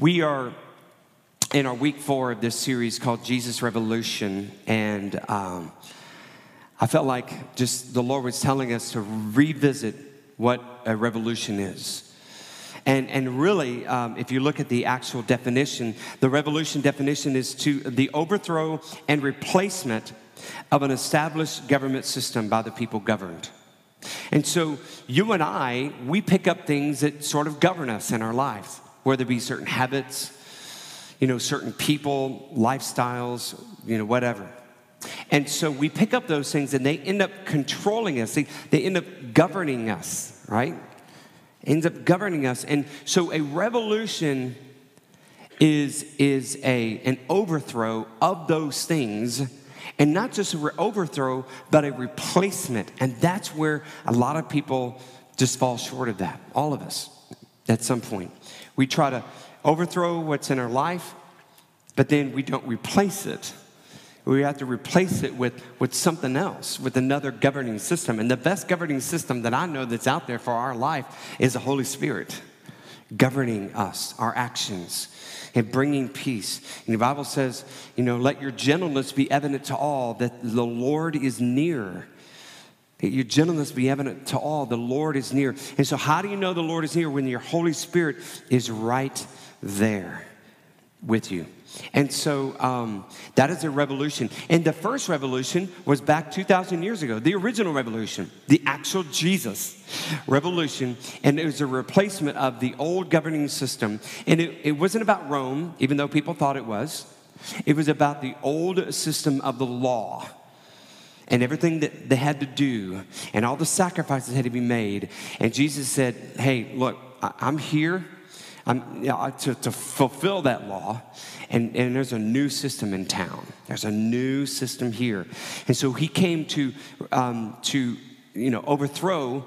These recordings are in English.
We are in our week four of this series called Jesus Revolution, and um, I felt like just the Lord was telling us to revisit what a revolution is. And, and really, um, if you look at the actual definition, the revolution definition is to the overthrow and replacement of an established government system by the people governed. And so, you and I, we pick up things that sort of govern us in our lives whether it be certain habits, you know, certain people, lifestyles, you know, whatever. And so we pick up those things and they end up controlling us. They, they end up governing us, right? Ends up governing us. And so a revolution is, is a, an overthrow of those things. And not just an overthrow, but a replacement. And that's where a lot of people just fall short of that. All of us at some point. We try to overthrow what's in our life, but then we don't replace it. We have to replace it with, with something else, with another governing system. And the best governing system that I know that's out there for our life is the Holy Spirit governing us, our actions, and bringing peace. And the Bible says, you know, let your gentleness be evident to all that the Lord is near. Your gentleness be evident to all. The Lord is near. And so, how do you know the Lord is near? When your Holy Spirit is right there with you. And so um, that is a revolution. And the first revolution was back 2,000 years ago, the original revolution, the actual Jesus revolution. And it was a replacement of the old governing system. And it, it wasn't about Rome, even though people thought it was, it was about the old system of the law and everything that they had to do and all the sacrifices had to be made. And Jesus said, Hey, look, I'm here I'm, you know, to, to fulfill that law. And, and there's a new system in town. There's a new system here. And so he came to, um, to you know, overthrow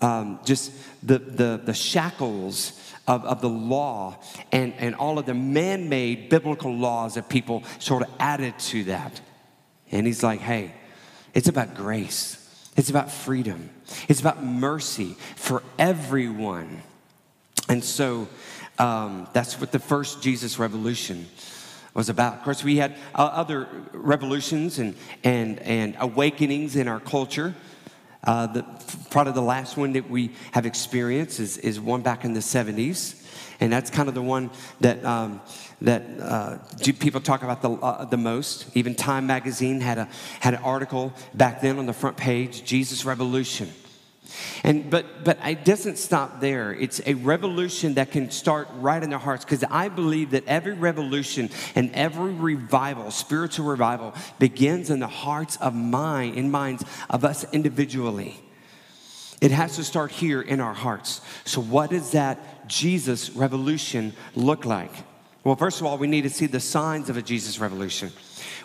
um, just the, the, the shackles of, of the law and, and all of the man made biblical laws that people sort of added to that. And he's like, hey, it's about grace, it's about freedom, it's about mercy for everyone. And so um, that's what the first Jesus revolution was about. Of course, we had uh, other revolutions and, and, and awakenings in our culture. Uh, the, part of the last one that we have experienced is, is one back in the 70s. And that's kind of the one that um, that uh, people talk about the, uh, the most. Even Time magazine had, a, had an article back then on the front page Jesus Revolution. And, but, but it doesn't stop there. It's a revolution that can start right in their hearts because I believe that every revolution and every revival, spiritual revival, begins in the hearts of mind, in minds of us individually. It has to start here in our hearts. So, what does that Jesus revolution look like? Well, first of all, we need to see the signs of a Jesus revolution.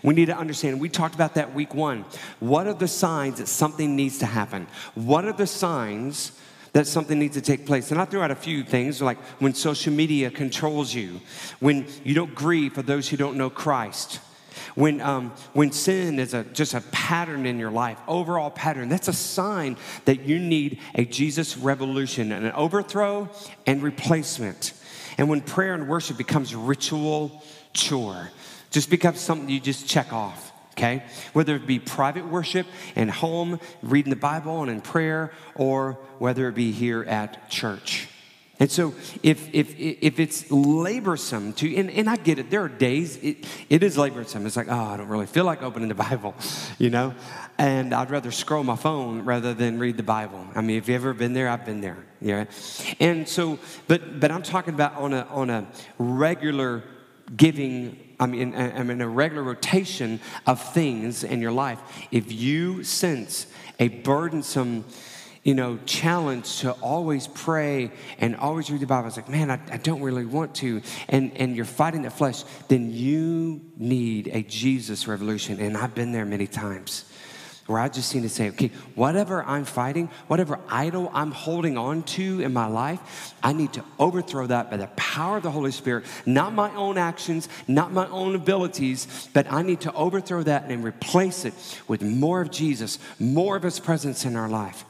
We need to understand, we talked about that week one. What are the signs that something needs to happen? What are the signs that something needs to take place? And I threw out a few things like when social media controls you, when you don't grieve for those who don't know Christ. When, um, when sin is a, just a pattern in your life, overall pattern, that's a sign that you need a Jesus revolution, and an overthrow and replacement. And when prayer and worship becomes ritual, chore, just becomes something you just check off okay? Whether it be private worship and home, reading the Bible and in prayer, or whether it be here at church. And so, if, if, if it's laborsome to, and, and I get it, there are days it, it is laborsome. It's like, oh, I don't really feel like opening the Bible, you know? And I'd rather scroll my phone rather than read the Bible. I mean, if you've ever been there, I've been there, yeah? And so, but, but I'm talking about on a, on a regular giving I mean, I'm in a regular rotation of things in your life. If you sense a burdensome, you know, challenge to always pray and always read the Bible. It's like, man, I, I don't really want to. And, and you're fighting the flesh, then you need a Jesus revolution. And I've been there many times where I just need to say, okay, whatever I'm fighting, whatever idol I'm holding on to in my life, I need to overthrow that by the power of the Holy Spirit, not my own actions, not my own abilities, but I need to overthrow that and replace it with more of Jesus, more of His presence in our life.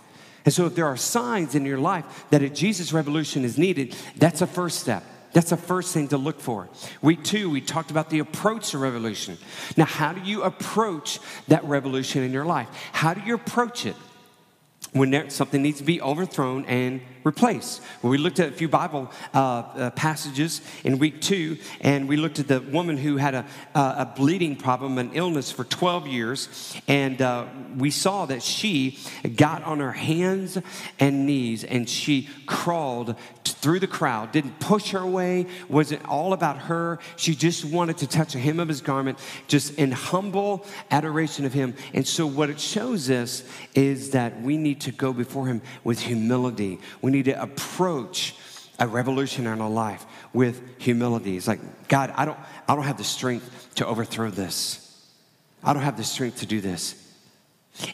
And so, if there are signs in your life that a Jesus revolution is needed, that's a first step. That's the first thing to look for. Week two, we talked about the approach to revolution. Now, how do you approach that revolution in your life? How do you approach it? when there, something needs to be overthrown and replaced. Well, we looked at a few Bible uh, uh, passages in week two, and we looked at the woman who had a, uh, a bleeding problem, an illness for 12 years, and uh, we saw that she got on her hands and knees and she crawled through the crowd, didn't push her away, wasn't all about her. She just wanted to touch the hem of his garment, just in humble adoration of him. And so, what it shows us is that we need to go before him with humility. We need to approach a revolution in our life with humility. It's like, God, I don't, I don't have the strength to overthrow this. I don't have the strength to do this.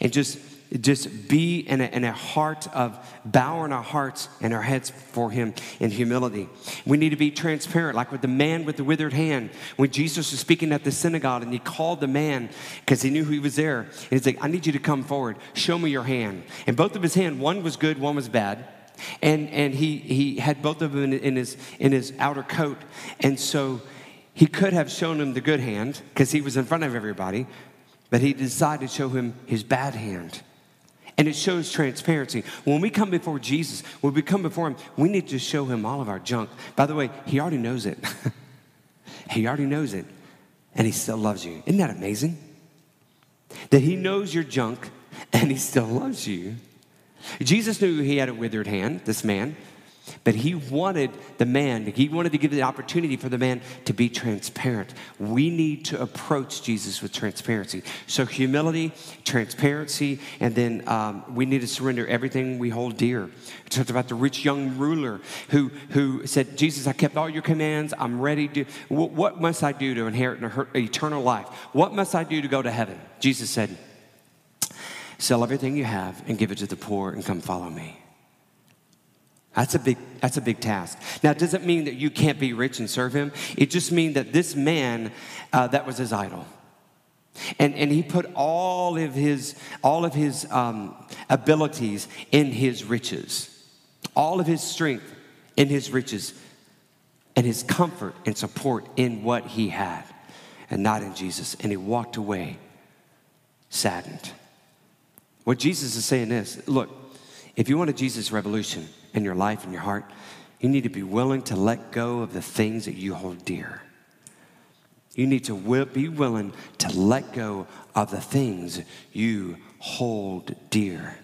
And just just be in a, in a heart of bowing our hearts and our heads for him in humility. We need to be transparent, like with the man with the withered hand. When Jesus was speaking at the synagogue and he called the man because he knew he was there. And he's like, I need you to come forward. Show me your hand. And both of his hand, one was good, one was bad. And, and he, he had both of them in, in his, in his outer coat. And so he could have shown him the good hand because he was in front of everybody, but he decided to show him his bad hand. And it shows transparency. When we come before Jesus, when we come before Him, we need to show Him all of our junk. By the way, He already knows it. he already knows it. And He still loves you. Isn't that amazing? That He knows your junk and He still loves you. Jesus knew he had a withered hand, this man. But he wanted the man, he wanted to give the opportunity for the man to be transparent. We need to approach Jesus with transparency. So, humility, transparency, and then um, we need to surrender everything we hold dear. We talked about the rich young ruler who, who said, Jesus, I kept all your commands. I'm ready to. What, what must I do to inherit eternal life? What must I do to go to heaven? Jesus said, Sell everything you have and give it to the poor and come follow me. That's a big, that's a big task. Now, it doesn't mean that you can't be rich and serve him. It just means that this man, uh, that was his idol. And, and he put all of his, all of his um, abilities in his riches, all of his strength in his riches, and his comfort and support in what he had, and not in Jesus. And he walked away saddened. What Jesus is saying is look, if you want a Jesus revolution, in your life and your heart, you need to be willing to let go of the things that you hold dear. You need to be willing to let go of the things you hold dear.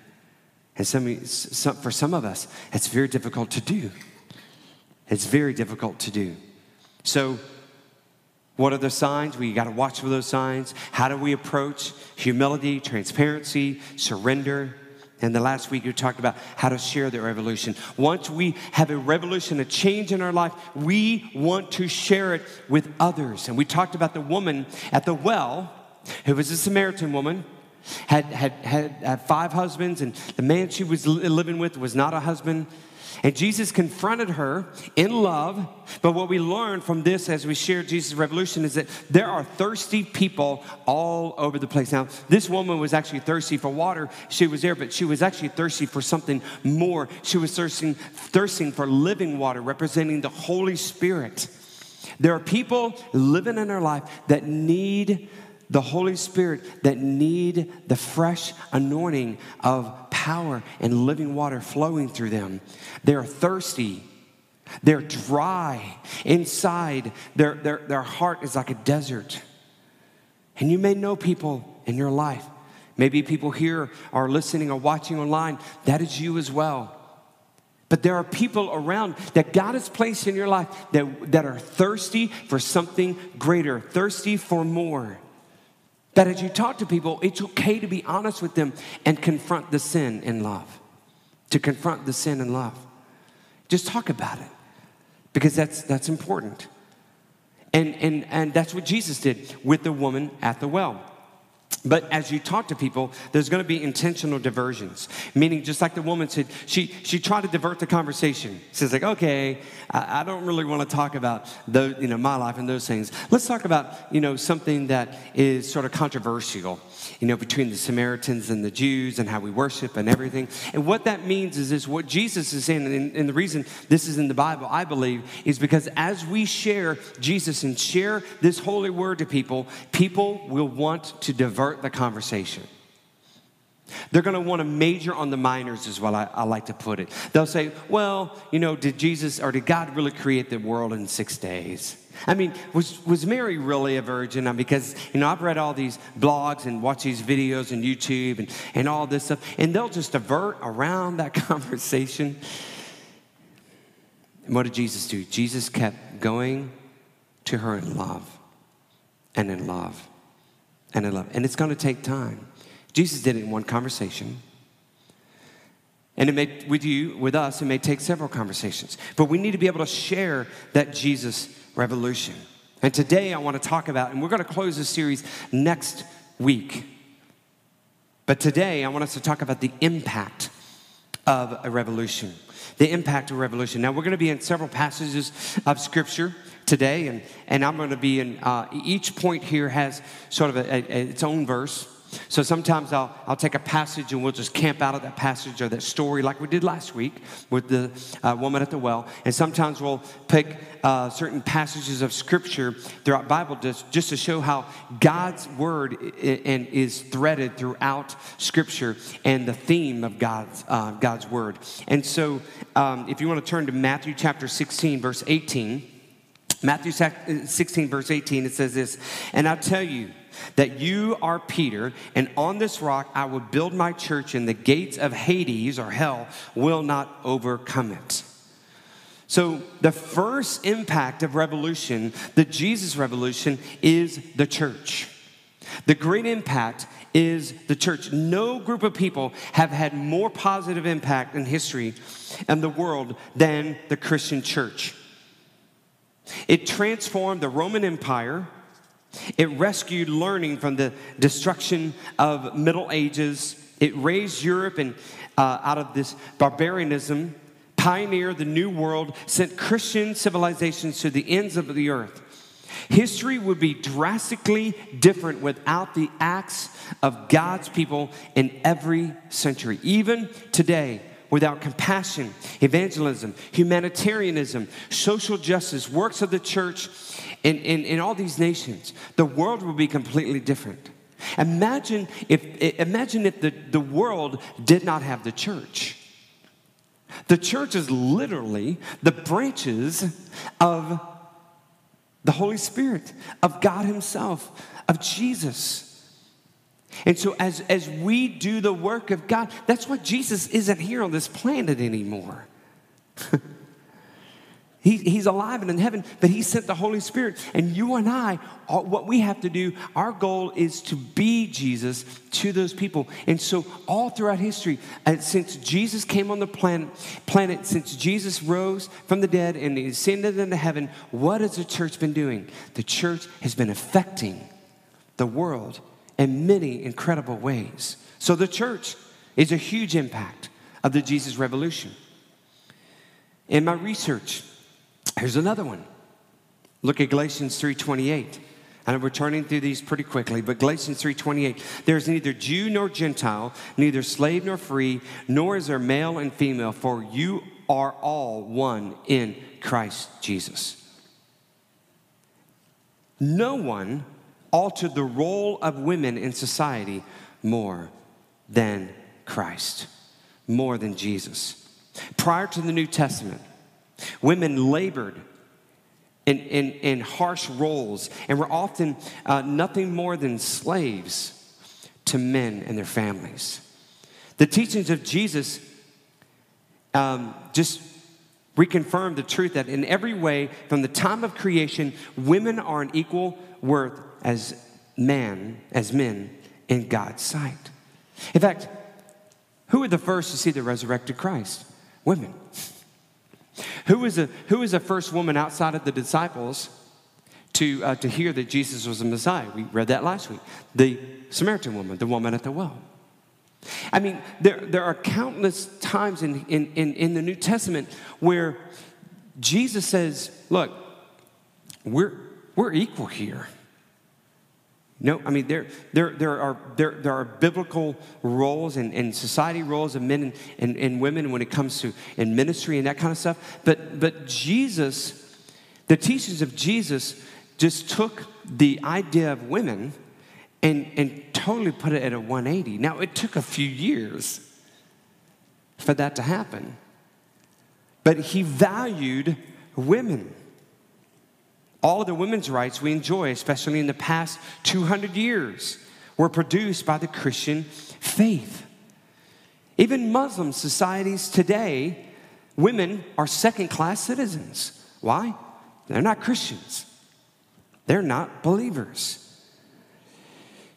And some, some, for some of us, it's very difficult to do. It's very difficult to do. So, what are the signs? We got to watch for those signs. How do we approach humility, transparency, surrender? And the last week, you talked about how to share the revolution. Once we have a revolution, a change in our life, we want to share it with others. And we talked about the woman at the well, who was a Samaritan woman, had, had, had, had five husbands, and the man she was living with was not a husband. And Jesus confronted her in love. But what we learned from this as we share Jesus' revolution is that there are thirsty people all over the place. Now, this woman was actually thirsty for water. She was there, but she was actually thirsty for something more. She was thirsting, thirsting for living water, representing the Holy Spirit. There are people living in their life that need the Holy Spirit that need the fresh anointing of power and living water flowing through them. They're thirsty. They're dry. Inside, their, their, their heart is like a desert. And you may know people in your life. Maybe people here are listening or watching online. That is you as well. But there are people around that God has placed in your life that, that are thirsty for something greater, thirsty for more. That as you talk to people, it's okay to be honest with them and confront the sin in love. To confront the sin in love. Just talk about it because that's, that's important. And, and, and that's what Jesus did with the woman at the well. But as you talk to people, there's going to be intentional diversions. Meaning, just like the woman said, she, she tried to divert the conversation. She's like, okay, I, I don't really want to talk about those, you know, my life and those things. Let's talk about, you know, something that is sort of controversial, you know, between the Samaritans and the Jews and how we worship and everything. And what that means is this what Jesus is saying, and, and the reason this is in the Bible, I believe, is because as we share Jesus and share this holy word to people, people will want to divert the conversation. They're going to want to major on the minors, is what I, I, like to put it. They'll say, well, you know, did Jesus or did God really create the world in six days? I mean, was, was Mary really a virgin? I mean, because, you know, I've read all these blogs and watched these videos on YouTube and, and all this stuff, and they'll just divert around that conversation. And what did Jesus do? Jesus kept going to her in love and in love and in love. And it's going to take time. Jesus did it in one conversation. And it may, with you, with us, it may take several conversations. But we need to be able to share that Jesus revolution. And today I want to talk about, and we're going to close this series next week. But today I want us to talk about the impact of a revolution. The impact of revolution. Now we're going to be in several passages of Scripture today, and, and I'm going to be in uh, each point here has sort of a, a, its own verse. So sometimes I'll, I'll take a passage and we'll just camp out of that passage or that story like we did last week with the uh, woman at the well. And sometimes we'll pick uh, certain passages of scripture throughout Bible just, just to show how God's word and is threaded throughout scripture and the theme of God's, uh, God's word. And so um, if you want to turn to Matthew chapter 16, verse 18. Matthew 16, verse 18, it says this, and I tell you that you are Peter, and on this rock I will build my church, and the gates of Hades or hell will not overcome it. So, the first impact of revolution, the Jesus revolution, is the church. The great impact is the church. No group of people have had more positive impact in history and the world than the Christian church. It transformed the Roman Empire. It rescued learning from the destruction of Middle Ages. It raised Europe and uh, out of this barbarianism, pioneered the New World, sent Christian civilizations to the ends of the earth. History would be drastically different without the acts of God's people in every century. Even today, without compassion, evangelism, humanitarianism, social justice, works of the church in, in, in all these nations, the world will be completely different. Imagine if, imagine if the, the world did not have the church. The church is literally the branches of the Holy Spirit, of God Himself, of Jesus. And so, as, as we do the work of God, that's why Jesus isn't here on this planet anymore. he, he's alive and in heaven, but He sent the Holy Spirit. And you and I, what we have to do, our goal is to be Jesus to those people. And so, all throughout history, uh, since Jesus came on the planet, planet, since Jesus rose from the dead and ascended into heaven, what has the church been doing? The church has been affecting the world in many incredible ways. So the church is a huge impact of the Jesus revolution. In my research, here's another one. Look at Galatians 3:28. And we're turning through these pretty quickly, but Galatians 3:28, there's neither Jew nor Gentile, neither slave nor free, nor is there male and female, for you are all one in Christ Jesus. No one altered the role of women in society more than Christ, more than Jesus. Prior to the New Testament, women labored in, in, in harsh roles and were often uh, nothing more than slaves to men and their families. The teachings of Jesus um, just reconfirmed the truth that in every way, from the time of creation, women are an equal worth as man, as men in God's sight. In fact, who were the first to see the resurrected Christ? Women. Who was, a, who was the first woman outside of the disciples to, uh, to hear that Jesus was the Messiah. We read that last week. The Samaritan woman, the woman at the well. I mean, there, there are countless times in, in, in, in the New Testament where Jesus says, Look, we're, we're equal here. No, I mean, there, there, there, are, there, there are biblical roles and, and society roles of men and, and, and women when it comes to in ministry and that kind of stuff. But, but Jesus, the teachings of Jesus just took the idea of women and, and totally put it at a 180. Now, it took a few years for that to happen, but he valued women. All of the women's rights we enjoy, especially in the past 200 years, were produced by the Christian faith. Even Muslim societies today, women are second class citizens. Why? They're not Christians, they're not believers.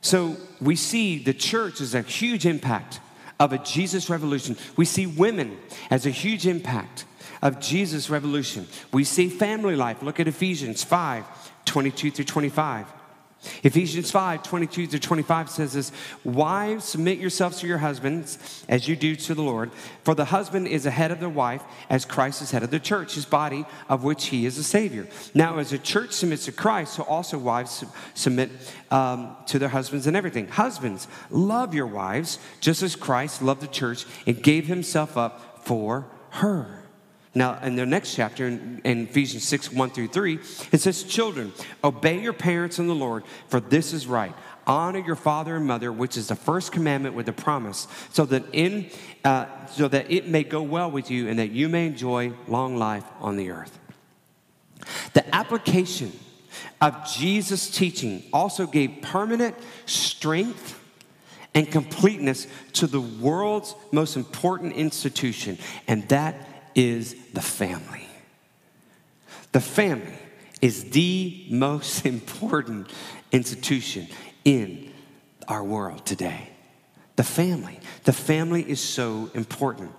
So we see the church as a huge impact of a Jesus revolution. We see women as a huge impact of Jesus revolution. We see family life. Look at Ephesians 5 22 through 25. Ephesians 5 22 to 25 says this Wives, submit yourselves to your husbands as you do to the Lord. For the husband is the head of the wife, as Christ is head of the church, his body, of which he is the Savior. Now, as the church submits to Christ, so also wives submit um, to their husbands and everything. Husbands, love your wives, just as Christ loved the church and gave himself up for her. Now, in the next chapter, in, Ephesians 6 1 through 3, it says, Children, obey your parents in the Lord, for this is right. Honor your father and mother, which is the first commandment with the promise, so that, in, uh, so that it may go well with you and that you may enjoy long life on the earth. The application of Jesus' teaching also gave permanent strength and completeness to the world's most important institution, and that is the family. The family is the most important institution in our world today. The family. The family is so important.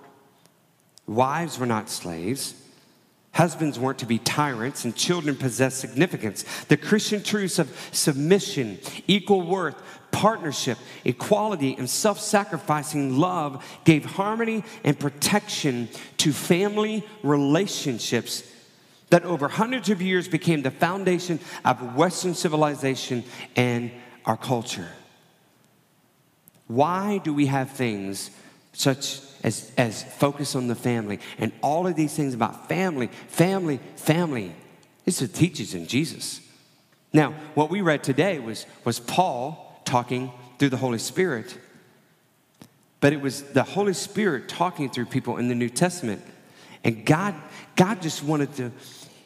Wives were not slaves. Husbands weren't to be tyrants, and children possess significance. The Christian truths of submission, equal worth, partnership, equality, and self sacrificing love gave harmony and protection to family relationships that over hundreds of years became the foundation of Western civilization and our culture. Why do we have things such as, as focus on the family and all of these things about family, family, family? This is teaches in Jesus. Now, what we read today was, was Paul talking through the Holy Spirit. But it was the Holy Spirit talking through people in the New Testament. And God, God just wanted to,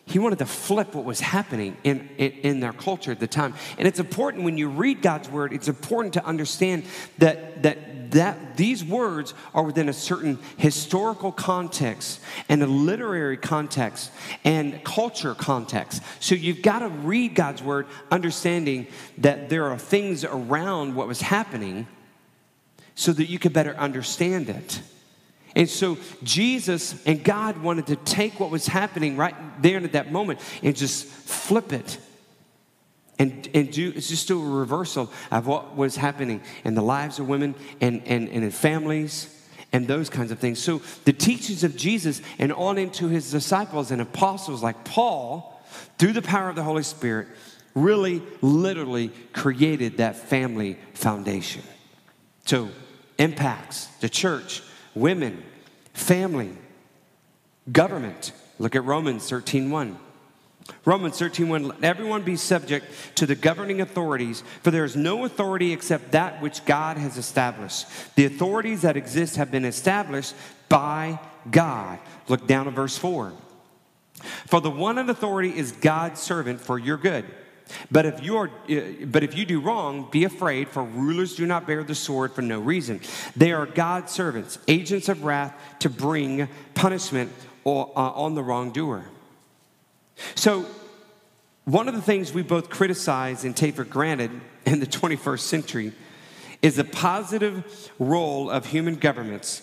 he wanted to flip what was happening in, in, in, their culture at the time. And it's important when you read God's word, it's important to understand that, that, that these words are within a certain historical context and a literary context and culture context. So you've got to read God's word understanding that there are things around what was happening so that you could better understand it. And so Jesus and God wanted to take what was happening right there and at that moment and just flip it. And, and do it's just do a reversal of what was happening in the lives of women and, and, and in families and those kinds of things. So the teachings of Jesus and on into his disciples and apostles like Paul, through the power of the Holy Spirit, really literally created that family foundation. So impacts the church women, family, government. Look at Romans 13:1. Romans 13:1 let everyone be subject to the governing authorities for there is no authority except that which God has established. The authorities that exist have been established by God. Look down at verse 4. For the one in authority is God's servant for your good. But if you are, uh, but if you do wrong, be afraid, for rulers do not bear the sword for no reason. They are God's servants, agents of wrath to bring punishment uh, on the wrongdoer. So, one of the things we both criticize and take for granted in the 21st century is the positive role of human governments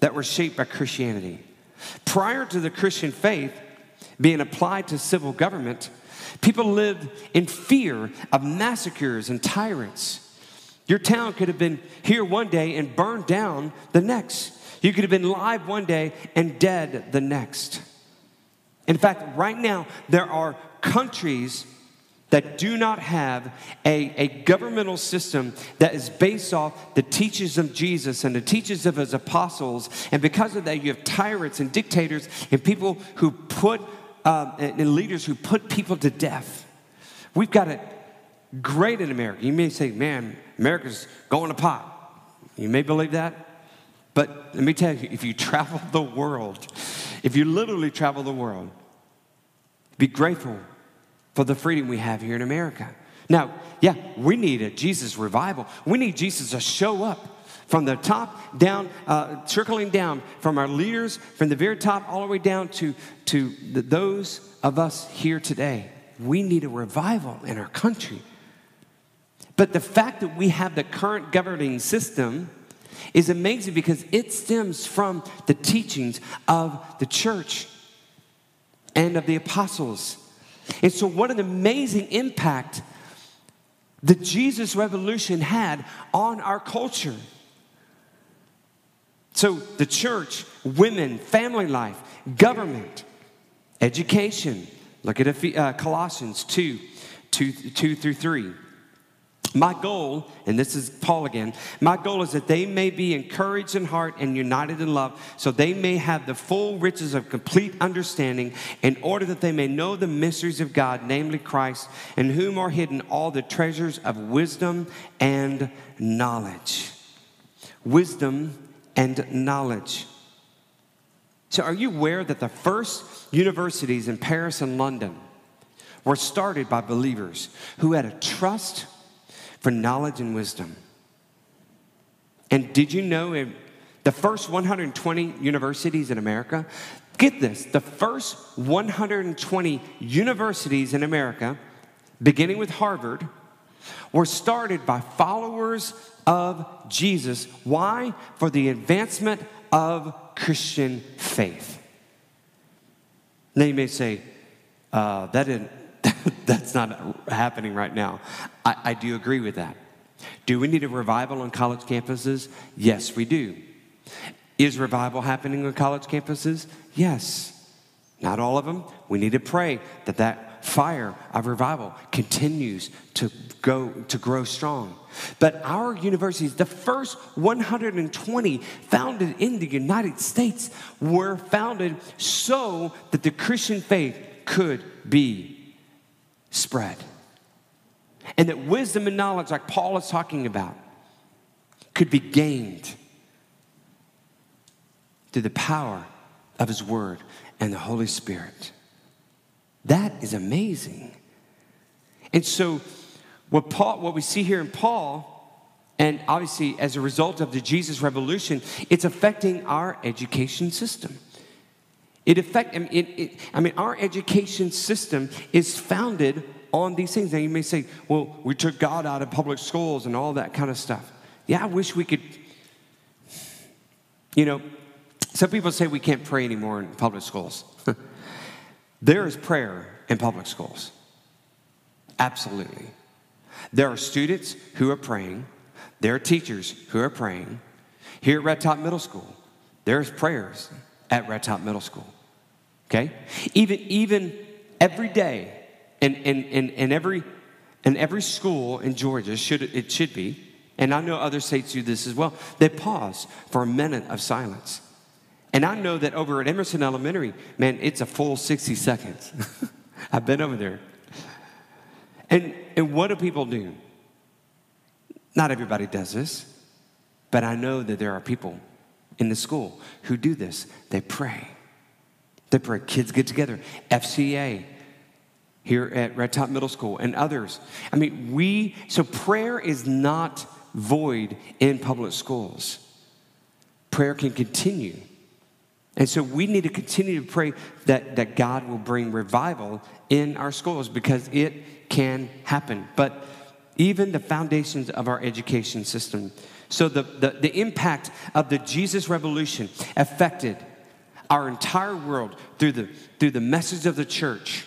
that were shaped by Christianity. Prior to the Christian faith, being applied to civil government, people lived in fear of massacres and tyrants. Your town could have been here one day and burned down the next. You could have been live one day and dead the next. In fact, right now, there are countries that do not have a, a governmental system that is based off the teachings of Jesus and the teachings of his apostles. And because of that, you have tyrants and dictators and people who put, um, and leaders who put people to death. We've got it great in America. You may say, man, America's going to pot. You may believe that. But let me tell you, if you travel the world, if you literally travel the world, be grateful for the freedom we have here in America. Now, yeah, we need a Jesus revival. We need Jesus to show up from the top down, uh, down from our leaders, from the very top all the way down to, to the, those of us here today. We need a revival in our country. But the fact that we have the current governing system is amazing because it stems from the teachings of the church and of the apostles. And so, what an amazing impact the Jesus revolution had on our culture. So, the church, women, family life, government, education. Look at uh, Colossians 2 2, 2 through 3. My goal, and this is Paul again, my goal is that they may be encouraged in heart and united in love, so they may have the full riches of complete understanding, in order that they may know the mysteries of God, namely Christ, in whom are hidden all the treasures of wisdom and knowledge. Wisdom and knowledge. So, are you aware that the first universities in Paris and London were started by believers who had a trust? for knowledge and wisdom. And did you know the first 120 universities in America? Get this the first 120 universities in America, beginning with Harvard, were started by followers of Jesus. Why? For the advancement of Christian faith. Now you may say, uh, that didn't that's not happening right now. I, I do agree with that. Do we need a revival on college campuses? Yes, we do. Is revival happening on college campuses? Yes. Not all of them. We need to pray that that fire of revival continues to go to grow strong. But our universities, the first 120 founded in the United States, were founded so that the Christian faith could be spread. And that wisdom and knowledge, like Paul is talking about, could be gained through the power of his word and the Holy Spirit. That is amazing. And so, what, Paul, what we see here in Paul, and obviously as a result of the Jesus revolution, it's affecting our education system. It affect, I mean, it, it, I mean, our education system is founded on these things. Now you may say, well, we took God out of public schools and all that kind of stuff. Yeah, I wish we could. You know, some people say we can't pray anymore in public schools. there is prayer in public schools. Absolutely. There are students who are praying, there are teachers who are praying. Here at Red Top Middle School, there's prayers at Red Top Middle School. Okay? Even, even every day, and, and, and, and, every, and every school in Georgia, should, it should be, and I know other states do this as well, they pause for a minute of silence. And I know that over at Emerson Elementary, man, it's a full 60 seconds. I've been over there. And, and what do people do? Not everybody does this, but I know that there are people in the school who do this. They pray. They pray. Kids get together. FCA here at Red Top Middle School and others. I mean, we, so prayer is not void in public schools. Prayer can continue. And so we need to continue to pray that, that God will bring revival in our schools because it can happen. But even the foundations of our education system. So the, the, the impact of the Jesus revolution affected our entire world through the, through the message of the church.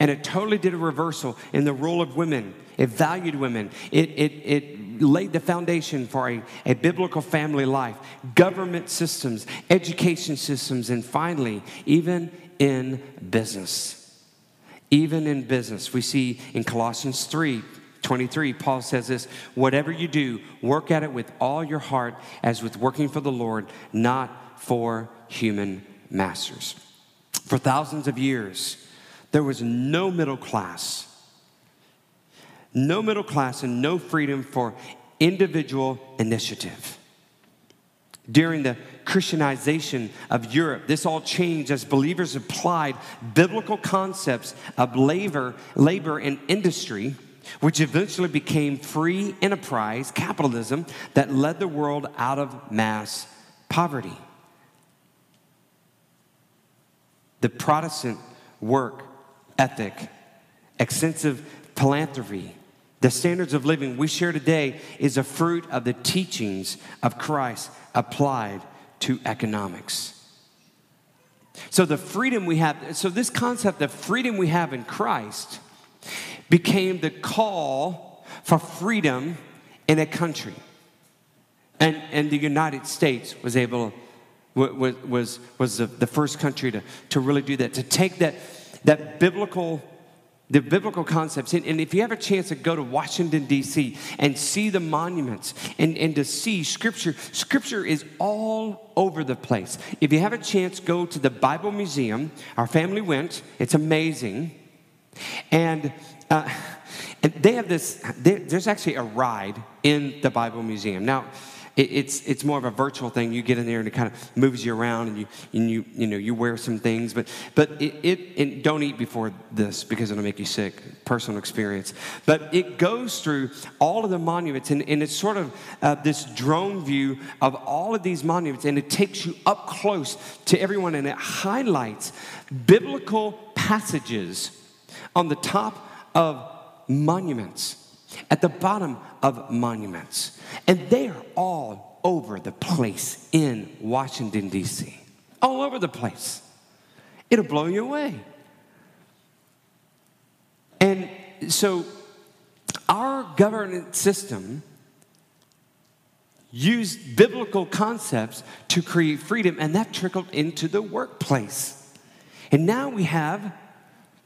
And it totally did a reversal in the role of women. It valued women. It, it, it laid the foundation for a, a biblical family life, government systems, education systems, and finally, even in business. Even in business. We see in Colossians 3 23, Paul says this whatever you do, work at it with all your heart as with working for the Lord, not for human masters. For thousands of years, there was no middle class, no middle class, and no freedom for individual initiative. During the Christianization of Europe, this all changed as believers applied biblical concepts of labor, labor and industry which eventually became free enterprise capitalism that led the world out of mass poverty. The Protestant work ethic, extensive philanthropy, the standards of living we share today is a fruit of the teachings of Christ applied to economics. So, the freedom we have, so this concept of freedom we have in Christ became the call for freedom in a country. And, and the United States was able, was, was, was the, the first country to, to really do that, to take that, that biblical the biblical concepts. And, and, if you have a chance to go to Washington, D.C., and see the monuments and, and to see scripture, scripture is all over the place. If you have a chance, go to the Bible Museum. Our family went, it's amazing. And uh, and they have this, there's actually a ride in the Bible Museum. Now, it's, it's more of a virtual thing. You get in there and it kind of moves you around and you, and you, you, know, you wear some things. But, but it, it, don't eat before this because it'll make you sick. Personal experience. But it goes through all of the monuments and, and it's sort of uh, this drone view of all of these monuments and it takes you up close to everyone and it highlights biblical passages on the top of monuments, at the bottom of monuments. And they are all over the place in Washington, D.C. All over the place. It'll blow you away. And so, our governance system used biblical concepts to create freedom, and that trickled into the workplace. And now we have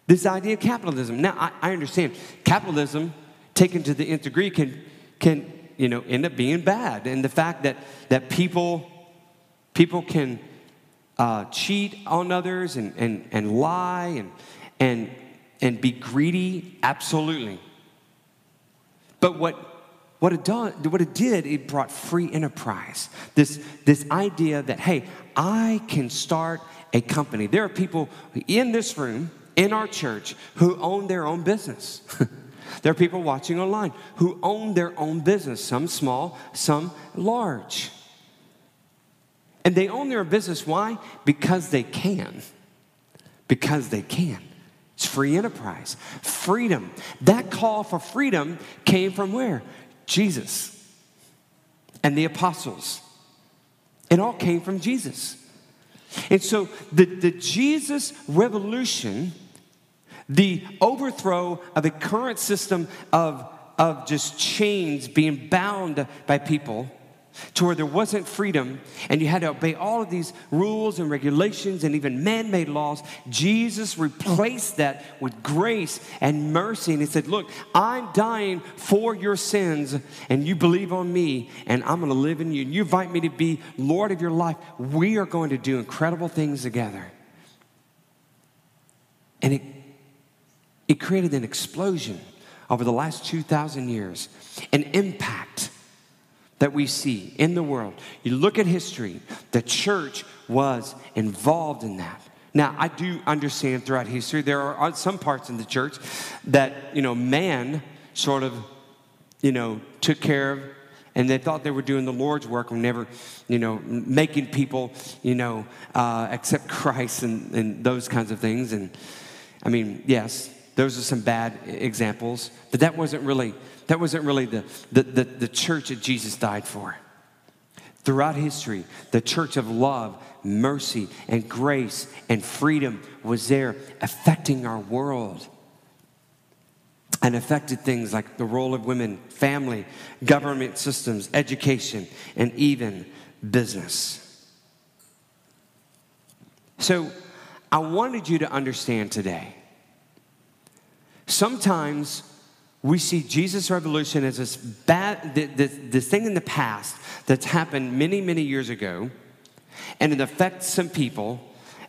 this idea of capitalism. Now, I, I understand capitalism, taken to the nth degree, can, can you know, end up being bad. And the fact that, that people, people can uh, cheat on others and, and, and lie and, and, and be greedy, absolutely. But what, what, it done, what it did, it brought free enterprise. This, this idea that, hey, I can start a company. There are people in this room in our church who own their own business. there are people watching online who own their own business, some small, some large. And they own their business. Why? Because they can. Because they can. It's free enterprise, freedom. That call for freedom came from where? Jesus and the apostles. It all came from Jesus. And so the, the Jesus revolution the overthrow of the current system of, of just chains being bound by people to where there wasn't freedom and you had to obey all of these rules and regulations and even man made laws, Jesus replaced that with grace and mercy. And He said, Look, I'm dying for your sins, and you believe on me, and I'm going to live in you. And you invite me to be Lord of your life. We are going to do incredible things together. And it it created an explosion over the last 2,000 years, an impact that we see in the world. You look at history, the church was involved in that. Now, I do understand throughout history there are some parts in the church that, you know, man sort of, you know, took care of and they thought they were doing the Lord's work and never, you know, making people, you know, uh, accept Christ and, and those kinds of things. And I mean, yes, those are some bad examples, but that wasn't really, that wasn't really the, the, the, the church that Jesus died for. Throughout history, the church of love, mercy, and grace and freedom was there affecting our world and affected things like the role of women, family, government systems, education, and even business. So, I wanted you to understand today. Sometimes we see Jesus' revolution as this bad, this, this thing in the past that's happened many, many years ago, and it affects some people,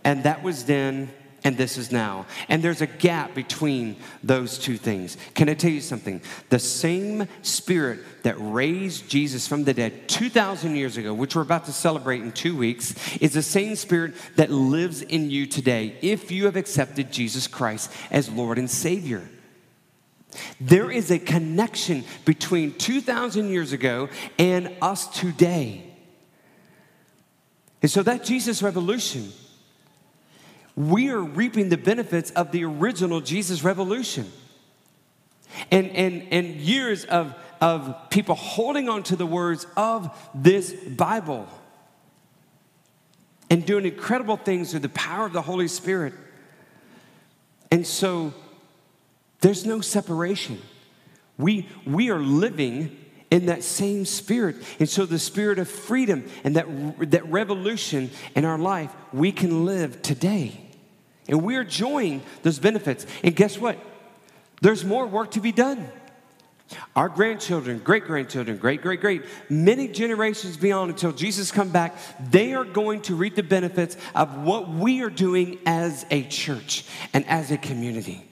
and that was then and this is now. And there's a gap between those two things. Can I tell you something? The same spirit that raised Jesus from the dead 2,000 years ago, which we're about to celebrate in two weeks, is the same spirit that lives in you today if you have accepted Jesus Christ as Lord and Savior. There is a connection between 2,000 years ago and us today. And so that Jesus revolution we are reaping the benefits of the original Jesus revolution. And, and, and years of, of people holding on to the words of this Bible and doing incredible things through the power of the Holy Spirit. And so there's no separation. We, we are living in that same spirit. And so the spirit of freedom and that, that revolution in our life, we can live today. And we're enjoying those benefits. And guess what? There's more work to be done. Our grandchildren, great grandchildren, great, great, great, many generations beyond until Jesus come back, they are going to reap the benefits of what we are doing as a church and as a community.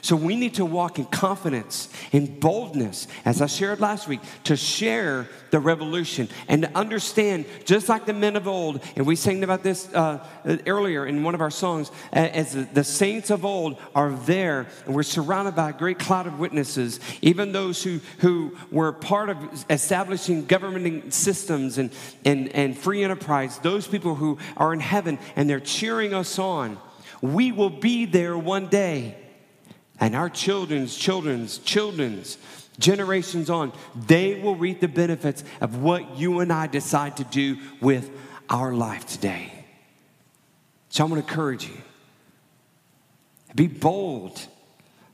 So we need to walk in confidence, in boldness, as I shared last week, to share the revolution and to understand, just like the men of old, and we sang about this uh, earlier in one of our songs, as the saints of old are there, and we're surrounded by a great cloud of witnesses, even those who, who were part of establishing governing systems and, and, and free enterprise, those people who are in heaven and they're cheering us on. We will be there one day and our children's children's children's generations on, they will reap the benefits of what you and I decide to do with our life today. So I'm going to encourage you. Be bold,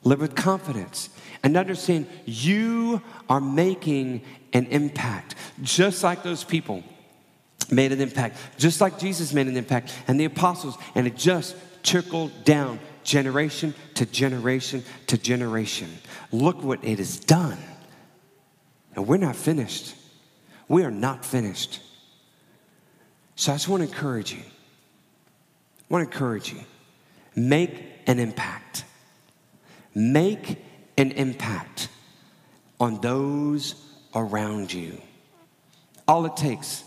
live with confidence, and understand you are making an impact, just like those people made an impact, just like Jesus made an impact, and the apostles, and it just trickled down generation to generation to generation. Look what it has done. And we're not finished. We are not finished. So I just want to encourage you. I want to encourage you. Make an impact. Make an impact on those around you. All it takes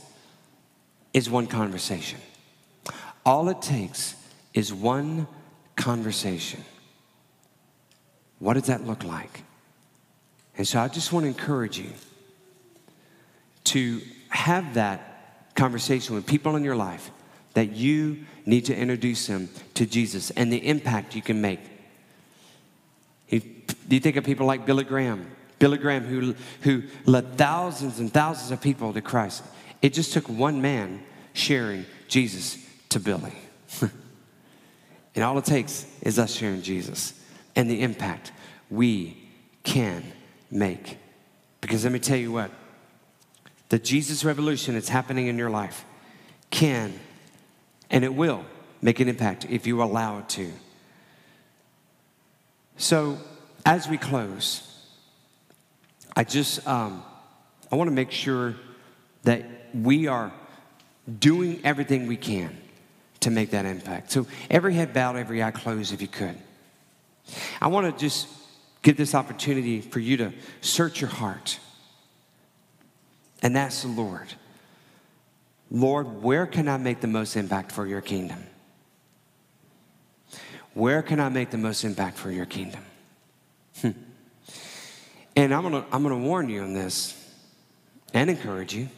is one conversation. All it takes is one conversation. What does that look like? And so I just want to encourage you to have that conversation with people in your life that you need to introduce them to Jesus and the impact you can make. Do you think of people like Billy Graham? Billy Graham, who, who led thousands and thousands of people to Christ. It just took one man sharing Jesus to Billy. And all it takes is us sharing Jesus and the impact we can make. Because let me tell you what the Jesus revolution that's happening in your life can and it will make an impact if you allow it to. So, as we close, I just um, I want to make sure that we are doing everything we can to make that impact. So every head bowed, every eye closed, if you could. I want to just give this opportunity for you to search your heart and ask the Lord, Lord, where can I make the most impact for your kingdom? Where can I make the most impact for your kingdom? Hmm. And I'm gonna, I'm gonna warn you on this and encourage you.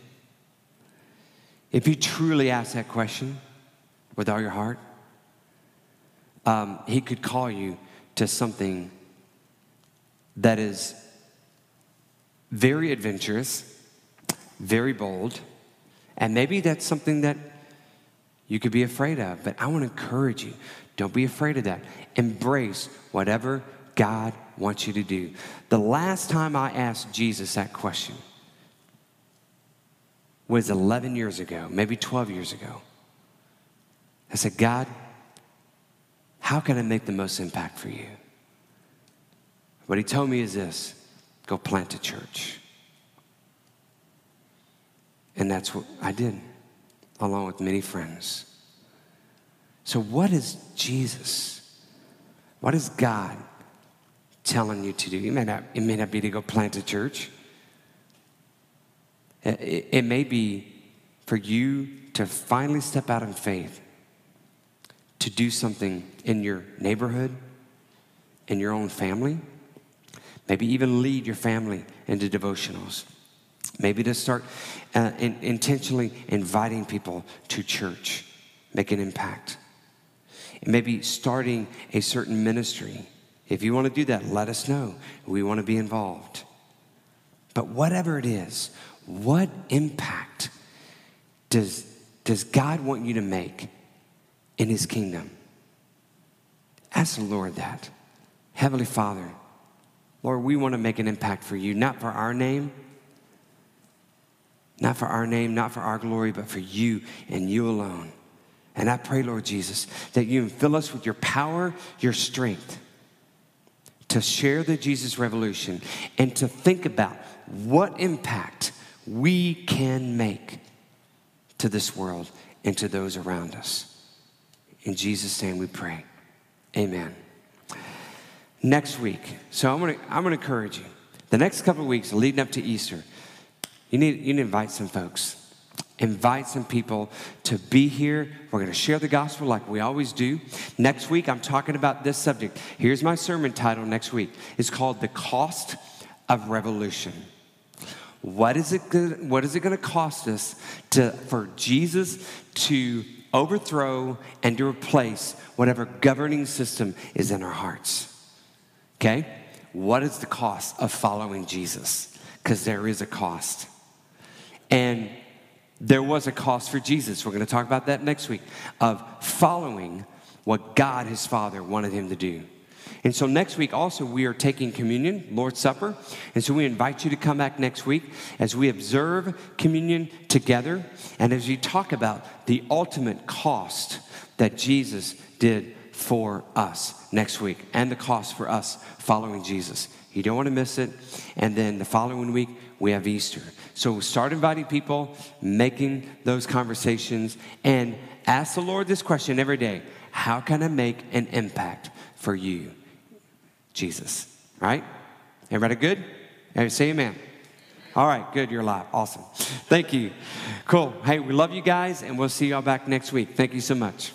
If you truly ask that question, with all your heart, um, He could call you to something that is very adventurous very bold. And maybe that's something that you could be afraid of, but I want to encourage you don't be afraid of that. Embrace whatever God wants you to do. The last time I asked Jesus that question was 11 years ago, maybe 12 years ago. I said, God, how can I make the most impact for you? What he told me is this go plant a church. And that's what I did, along with many friends. So, what is Jesus? What is God telling you to do? It may not, it may not be to go plant a church. It, it may be for you to finally step out in faith to do something in your neighborhood, in your own family, maybe even lead your family into devotionals. Maybe to start uh, in, intentionally inviting people to church, make an impact maybe starting a certain ministry. If you want to do that, let us know. We want to be involved. But whatever it is, what impact does, does God want you to make in His kingdom? Ask the Lord that. Heavenly Father, Lord, we want to make an impact for you, not for our name, not for our name, not for our glory, but for you and you alone. And I pray, Lord Jesus, that you fill us with your power, your strength to share the Jesus revolution and to think about what impact we can make to this world and to those around us. In Jesus' name we pray. Amen. Next week, so I'm gonna, I'm gonna encourage you. The next couple weeks leading up to Easter, you need, you need to invite some folks invite some people to be here. We're going to share the gospel like we always do. Next week, I'm talking about this subject. Here's my sermon title next week. It's called The Cost of Revolution. What is it, what is it going to cost us to, for Jesus to overthrow and to replace whatever governing system is in our hearts? Okay? What is the cost of following Jesus? Because there is a cost. And there was a cost for Jesus. We're going to talk about that next week of following what God, his Father, wanted him to do. And so next week also we are taking communion, Lord's Supper. And so we invite you to come back next week as we observe communion together and as we talk about the ultimate cost that Jesus did for us next week and the cost for us following Jesus. You don't want to miss it. And then the following week, we have Easter. So start inviting people, making those conversations, and ask the Lord this question every day How can I make an impact for you, Jesus? Right? Everybody good? Everybody say amen. All right, good. You're alive. Awesome. Thank you. Cool. Hey, we love you guys, and we'll see y'all back next week. Thank you so much.